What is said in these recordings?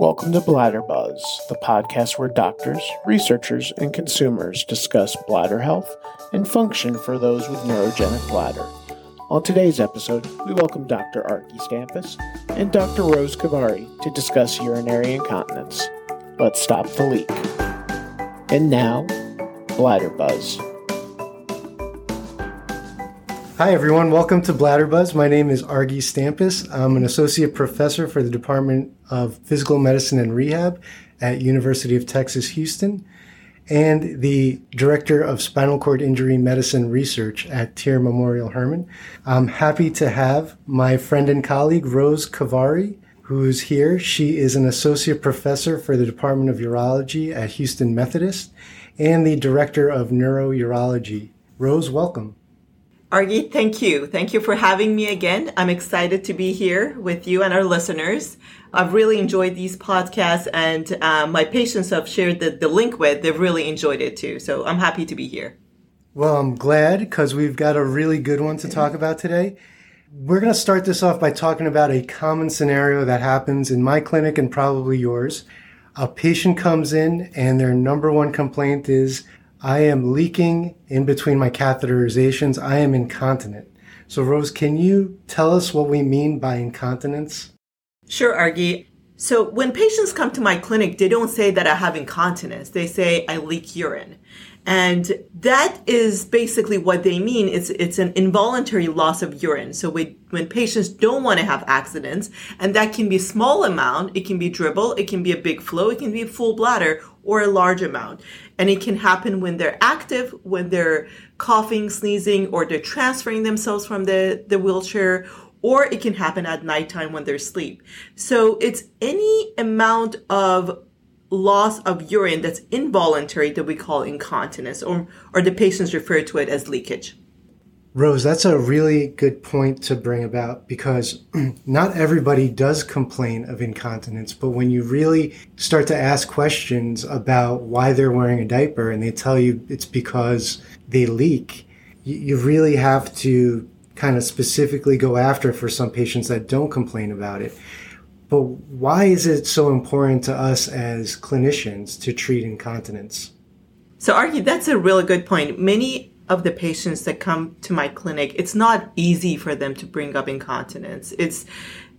Welcome to Bladder Buzz, the podcast where doctors, researchers, and consumers discuss bladder health and function for those with neurogenic bladder. On today's episode, we welcome Dr. Argy Stampas and Dr. Rose Khavari to discuss urinary incontinence. Let's stop the leak. And now, Bladder Buzz. Hi, everyone. Welcome to Bladder Buzz. My name is Argy Stampas. I'm an associate professor for the Department of Physical Medicine and Rehab at University of Texas, Houston, and the director of spinal cord injury medicine research at TIRR Memorial Hermann. I'm happy to have my friend and colleague, Rose Khavari, who's here. She is an associate professor for the Department of Urology at Houston Methodist and the director of neurourology. Rose, welcome. Argy, thank you. Thank you for having me again. I'm excited to be here with you and our listeners. I've really enjoyed these podcasts, and um, my patients have shared the, the link with, they've really enjoyed it too. So I'm happy to be here. Well, I'm glad because we've got a really good one to talk about today. We're going to start this off by talking about a common scenario that happens in my clinic and probably yours. A patient comes in and their number one complaint is I am leaking in between my catheterizations. I am incontinent. So, Rose, can you tell us what we mean by incontinence? Sure, Argy. So, when patients come to my clinic, they don't say that I have incontinence. They say I leak urine. And that is basically what they mean. It's, it's an involuntary loss of urine. So we, when patients don't want to have accidents, and that can be small amount, it can be dribble, it can be a big flow, it can be a full bladder, or a large amount. And it can happen when they're active, when they're coughing, sneezing, or they're transferring themselves from the, the wheelchair, or it can happen at nighttime when they're asleep. So it's any amount of loss of urine that's involuntary that we call incontinence, or, or the patients refer to it as leakage. Rose, that's a really good point to bring about because not everybody does complain of incontinence, but when you really start to ask questions about why they're wearing a diaper and they tell you it's because they leak, you really have to kind of specifically go after for some patients that don't complain about it. But why is it so important to us as clinicians to treat incontinence? So, Argy, that's a really good point. Many of the patients that come to my clinic, it's not easy for them to bring up incontinence. It's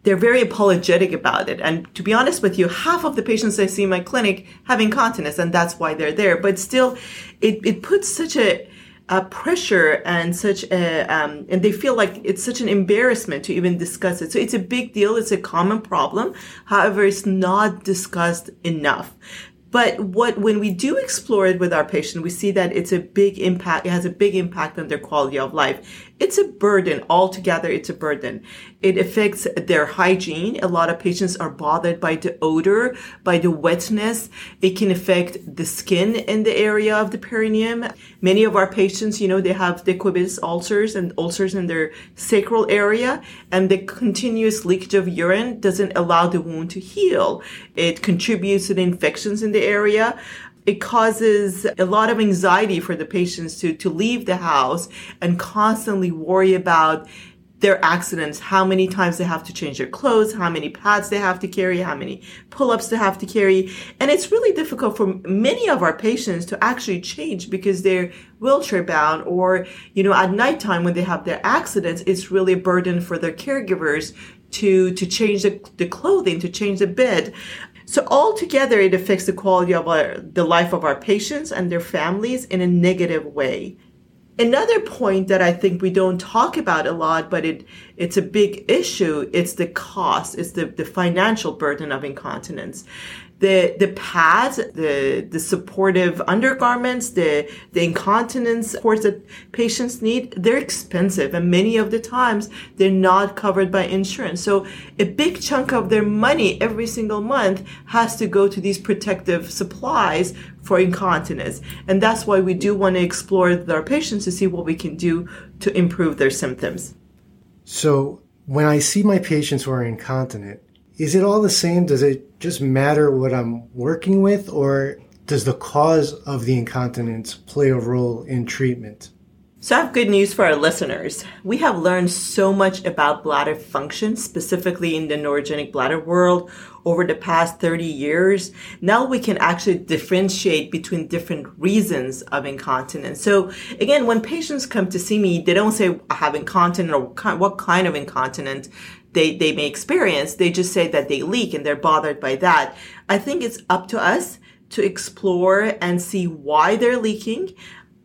they're very apologetic about it. And to be honest with you, half of the patients I see in my clinic have incontinence, and that's why they're there. But still, it, it puts such a pressure and such a, um, and they feel like it's such an embarrassment to even discuss it. So it's a big deal. It's a common problem. However, it's not discussed enough. But what, when we do explore it with our patient, we see that it's a big impact. It has a big impact on their quality of life. It's a burden altogether. It's a burden. It affects their hygiene. A lot of patients are bothered by the odor, by the wetness. It can affect the skin in the area of the perineum. Many of our patients, you know, they have decubitus ulcers and ulcers in their sacral area and the continuous leakage of urine doesn't allow the wound to heal. It contributes to the infections in the area it causes a lot of anxiety for the patients to, to leave the house and constantly worry about their accidents, how many times they have to change their clothes, how many pads they have to carry, how many pull-ups they have to carry. And it's really difficult for many of our patients to actually change because they're wheelchair bound or, you know, at nighttime when they have their accidents, it's really a burden for their caregivers to, to change the, the clothing, to change the bed. So altogether, it affects the quality of our, the life of our patients and their families in a negative way. Another point that I think we don't talk about a lot, but it it's a big issue. It's the cost. It's the, the financial burden of incontinence the the pads, the the supportive undergarments, the the incontinence supports that patients need, they're expensive, and many of the times they're not covered by insurance. So a big chunk of their money every single month has to go to these protective supplies for incontinence, and that's why we do want to explore with our patients to see what we can do to improve their symptoms. So when I see my patients who are incontinent, is it all the same? Does it just matter what I'm working with, or does the cause of the incontinence play a role in treatment? So, I have good news for our listeners. We have learned so much about bladder function, specifically in the neurogenic bladder world, over the past 30 years. Now we can actually differentiate between different reasons of incontinence. So, again, when patients come to see me, they don't say, I have incontinence or what kind of incontinence they, they may experience. They just say that they leak and they're bothered by that. I think it's up to us to explore and see why they're leaking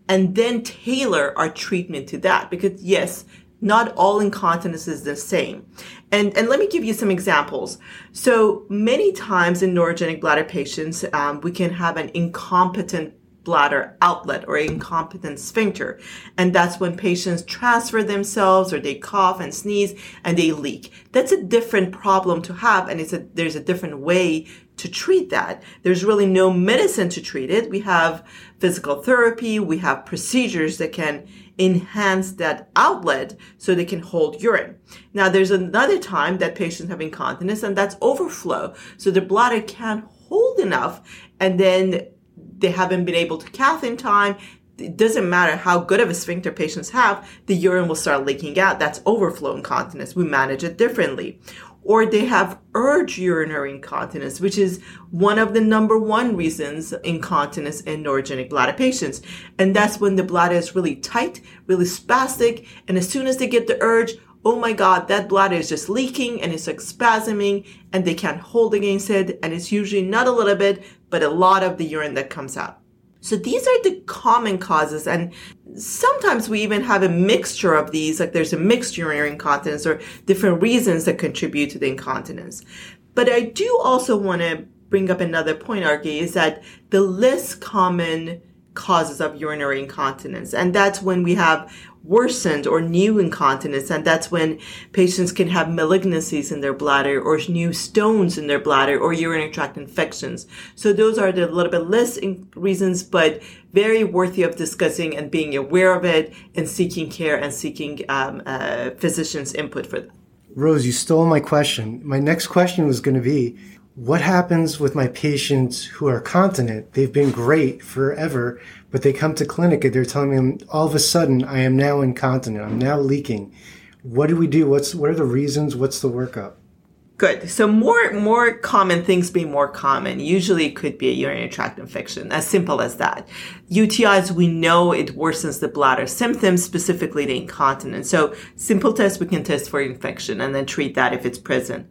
and then tailor our treatment to that. Because yes, not all incontinence is the same. And, and let me give you some examples. So many times in neurogenic bladder patients, um, we can have an incompetent bladder outlet or incompetent sphincter. And that's when patients transfer themselves or they cough and sneeze and they leak. That's a different problem to have. And it's a, there's a different way to treat that. There's really no medicine to treat it. We have physical therapy. We have procedures that can enhance that outlet so they can hold urine. Now, there's another time that patients have incontinence and that's overflow. So the bladder can't hold enough and then they haven't been able to cath in time. It doesn't matter how good of a sphincter patients have, the urine will start leaking out. That's overflow incontinence. We manage it differently or they have urge urinary incontinence, which is one of the number one reasons incontinence in neurogenic bladder patients. And that's when the bladder is really tight, really spastic. And as soon as they get the urge, oh my God, that bladder is just leaking and it's like spasming and they can't hold against it. And it's usually not a little bit, but a lot of the urine that comes out. So these are the common causes. And sometimes we even have a mixture of these, like there's a mixed urinary incontinence or different reasons that contribute to the incontinence. But I do also want to bring up another point, Argy, is that the less common causes of urinary incontinence. And that's when we have worsened or new incontinence. And that's when patients can have malignancies in their bladder or new stones in their bladder or urinary tract infections. So those are the little bit less reasons, but very worthy of discussing and being aware of it and seeking care and seeking um, uh, physician's input for that. Rose, you stole my question. My next question was going to be, what happens with my patients who are continent? They've been great forever, but they come to clinic and they're telling me um, all of a sudden I am now incontinent. I'm now leaking. What do we do? What's what are the reasons? What's the workup? Good. So more more common things being more common. Usually it could be a urinary tract infection. As simple as that. UTIs, we know it worsens the bladder symptoms, specifically the incontinence. So simple test, we can test for infection and then treat that if it's present.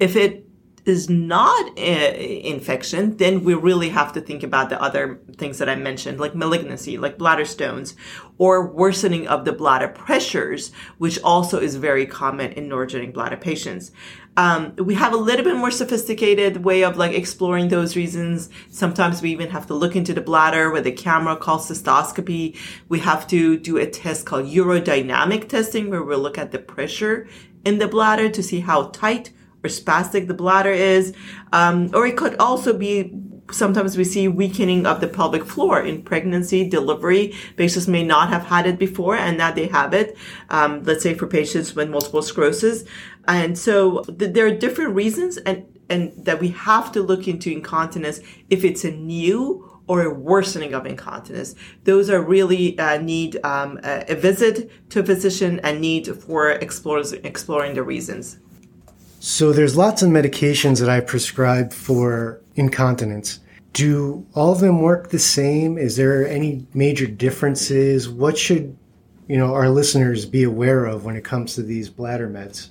If it is not infection, then we really have to think about the other things that I mentioned, like malignancy, like bladder stones, or worsening of the bladder pressures, which also is very common in neurogenic bladder patients. Um, we have a little bit more sophisticated way of like exploring those reasons. Sometimes we even have to look into the bladder with a camera called cystoscopy. We have to do a test called urodynamic testing where we look at the pressure in the bladder to see how tight or spastic the bladder is. Um, or it could also be sometimes we see weakening of the pelvic floor in pregnancy, delivery. Patients may not have had it before and now they have it. Um, let's say for patients with multiple sclerosis. And so th- there are different reasons and, and that we have to look into incontinence if it's a new or a worsening of incontinence. Those are really uh, need um, a, a, visit to a physician and need for explores, exploring the reasons. So there's lots of medications that I prescribe for incontinence. Do all of them work the same? Is there any major differences? What should you know our listeners be aware of when it comes to these bladder meds?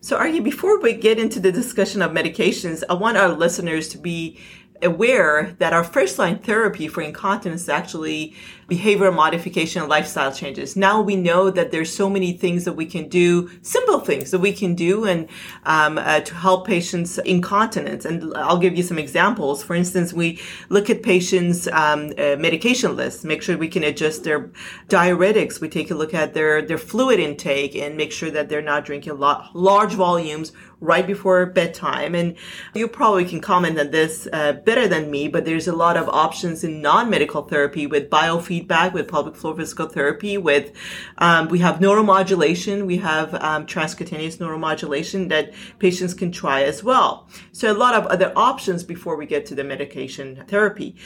So, Argy, before we get into the discussion of medications, I want our listeners to be aware that our first line therapy for incontinence is actually behavior modification and lifestyle changes. Now we know that there's so many things that we can do, simple things that we can do and um, uh, to help patients incontinence. And I'll give you some examples. For instance, we look at patients' um, uh, medication lists, make sure we can adjust their diuretics. We take a look at their, their fluid intake and make sure that they're not drinking lot, large volumes right before bedtime. And you probably can comment on this uh, better than me, but there's a lot of options in non-medical therapy with biofeedback, with pelvic floor physical therapy, with, um, we have neuromodulation, we have um, transcutaneous neuromodulation that patients can try as well. So a lot of other options before we get to the medication therapy.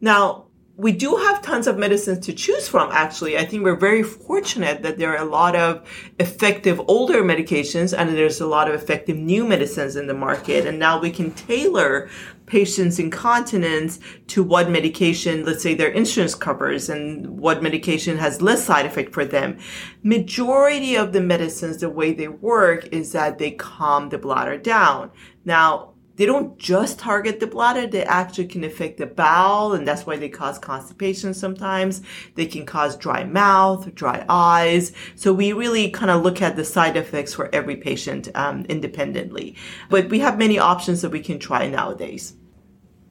Now, we do have tons of medicines to choose from, actually. I think we're very fortunate that there are a lot of effective older medications and there's a lot of effective new medicines in the market. And now we can tailor patients' incontinence to what medication, let's say their insurance covers and what medication has less side effect for them. Majority of the medicines, the way they work is that they calm the bladder down. Now, they don't just target the bladder, they actually can affect the bowel, and that's why they cause constipation sometimes. They can cause dry mouth, dry eyes. So we really kind of look at the side effects for every patient um, independently. But we have many options that we can try nowadays.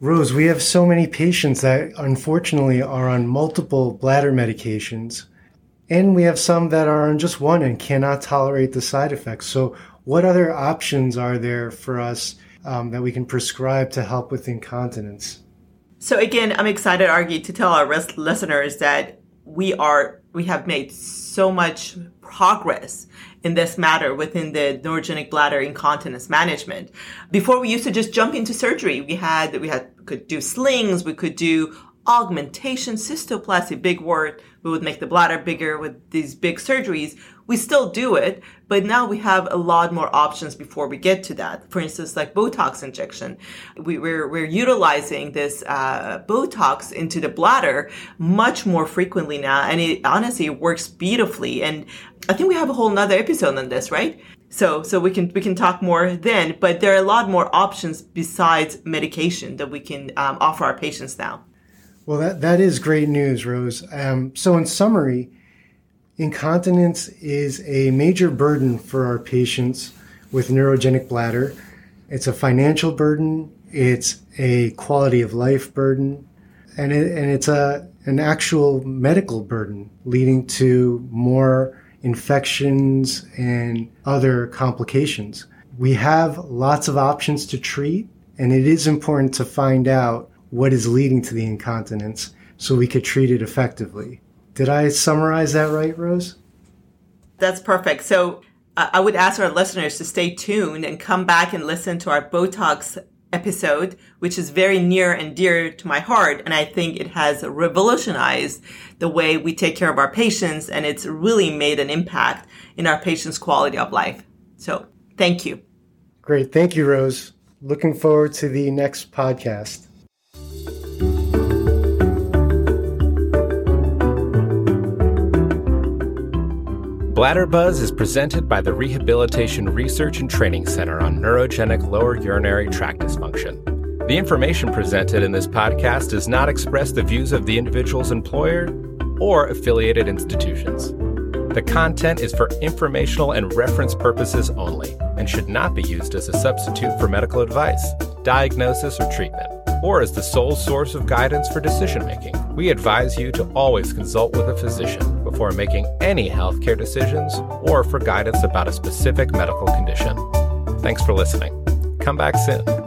Rose, we have so many patients that unfortunately are on multiple bladder medications, and we have some that are on just one and cannot tolerate the side effects. So, what other options are there for us um, that we can prescribe to help with incontinence. So again, I'm excited, Argy, to tell our listeners that we are we have made so much progress in this matter within the neurogenic bladder incontinence management. Before we used to just jump into surgery. We had we had could do slings, we could do augmentation, cystoplasty, big word. We would make the bladder bigger with these big surgeries. We still do it, but now we have a lot more options before we get to that. For instance, like Botox injection. We, are we're, we're utilizing this uh, Botox into the bladder much more frequently now, and it honestly works beautifully. And I think we have a whole nother episode on this, right? So, so we can we can talk more then, but there are a lot more options besides medication that we can um, offer our patients now. Well, that, that is great news, Rose. Um, so, in summary, incontinence is a major burden for our patients with neurogenic bladder. It's a financial burden, it's a quality of life burden, and, it, and it's a, an actual medical burden leading to more infections and other complications. We have lots of options to treat, and it is important to find out what is leading to the incontinence so we could treat it effectively. Did I summarize that right, Rose? That's perfect. So uh, I would ask our listeners to stay tuned and come back and listen to our Botox episode, which is very near and dear to my heart. And I think it has revolutionized the way we take care of our patients. And it's really made an impact in our patients' quality of life. So thank you. Great. Thank you, Rose. Looking forward to the next podcast. Bladder Buzz is presented by the Rehabilitation Research and Training Center on Neurogenic Lower Urinary Tract Dysfunction. The information presented in this podcast does not express the views of the individual's employer or affiliated institutions. The content is for informational and reference purposes only and should not be used as a substitute for medical advice, diagnosis, or treatment or as the sole source of guidance for decision making. We advise you to always consult with a physician before making any healthcare decisions or for guidance about a specific medical condition. Thanks for listening. Come back soon.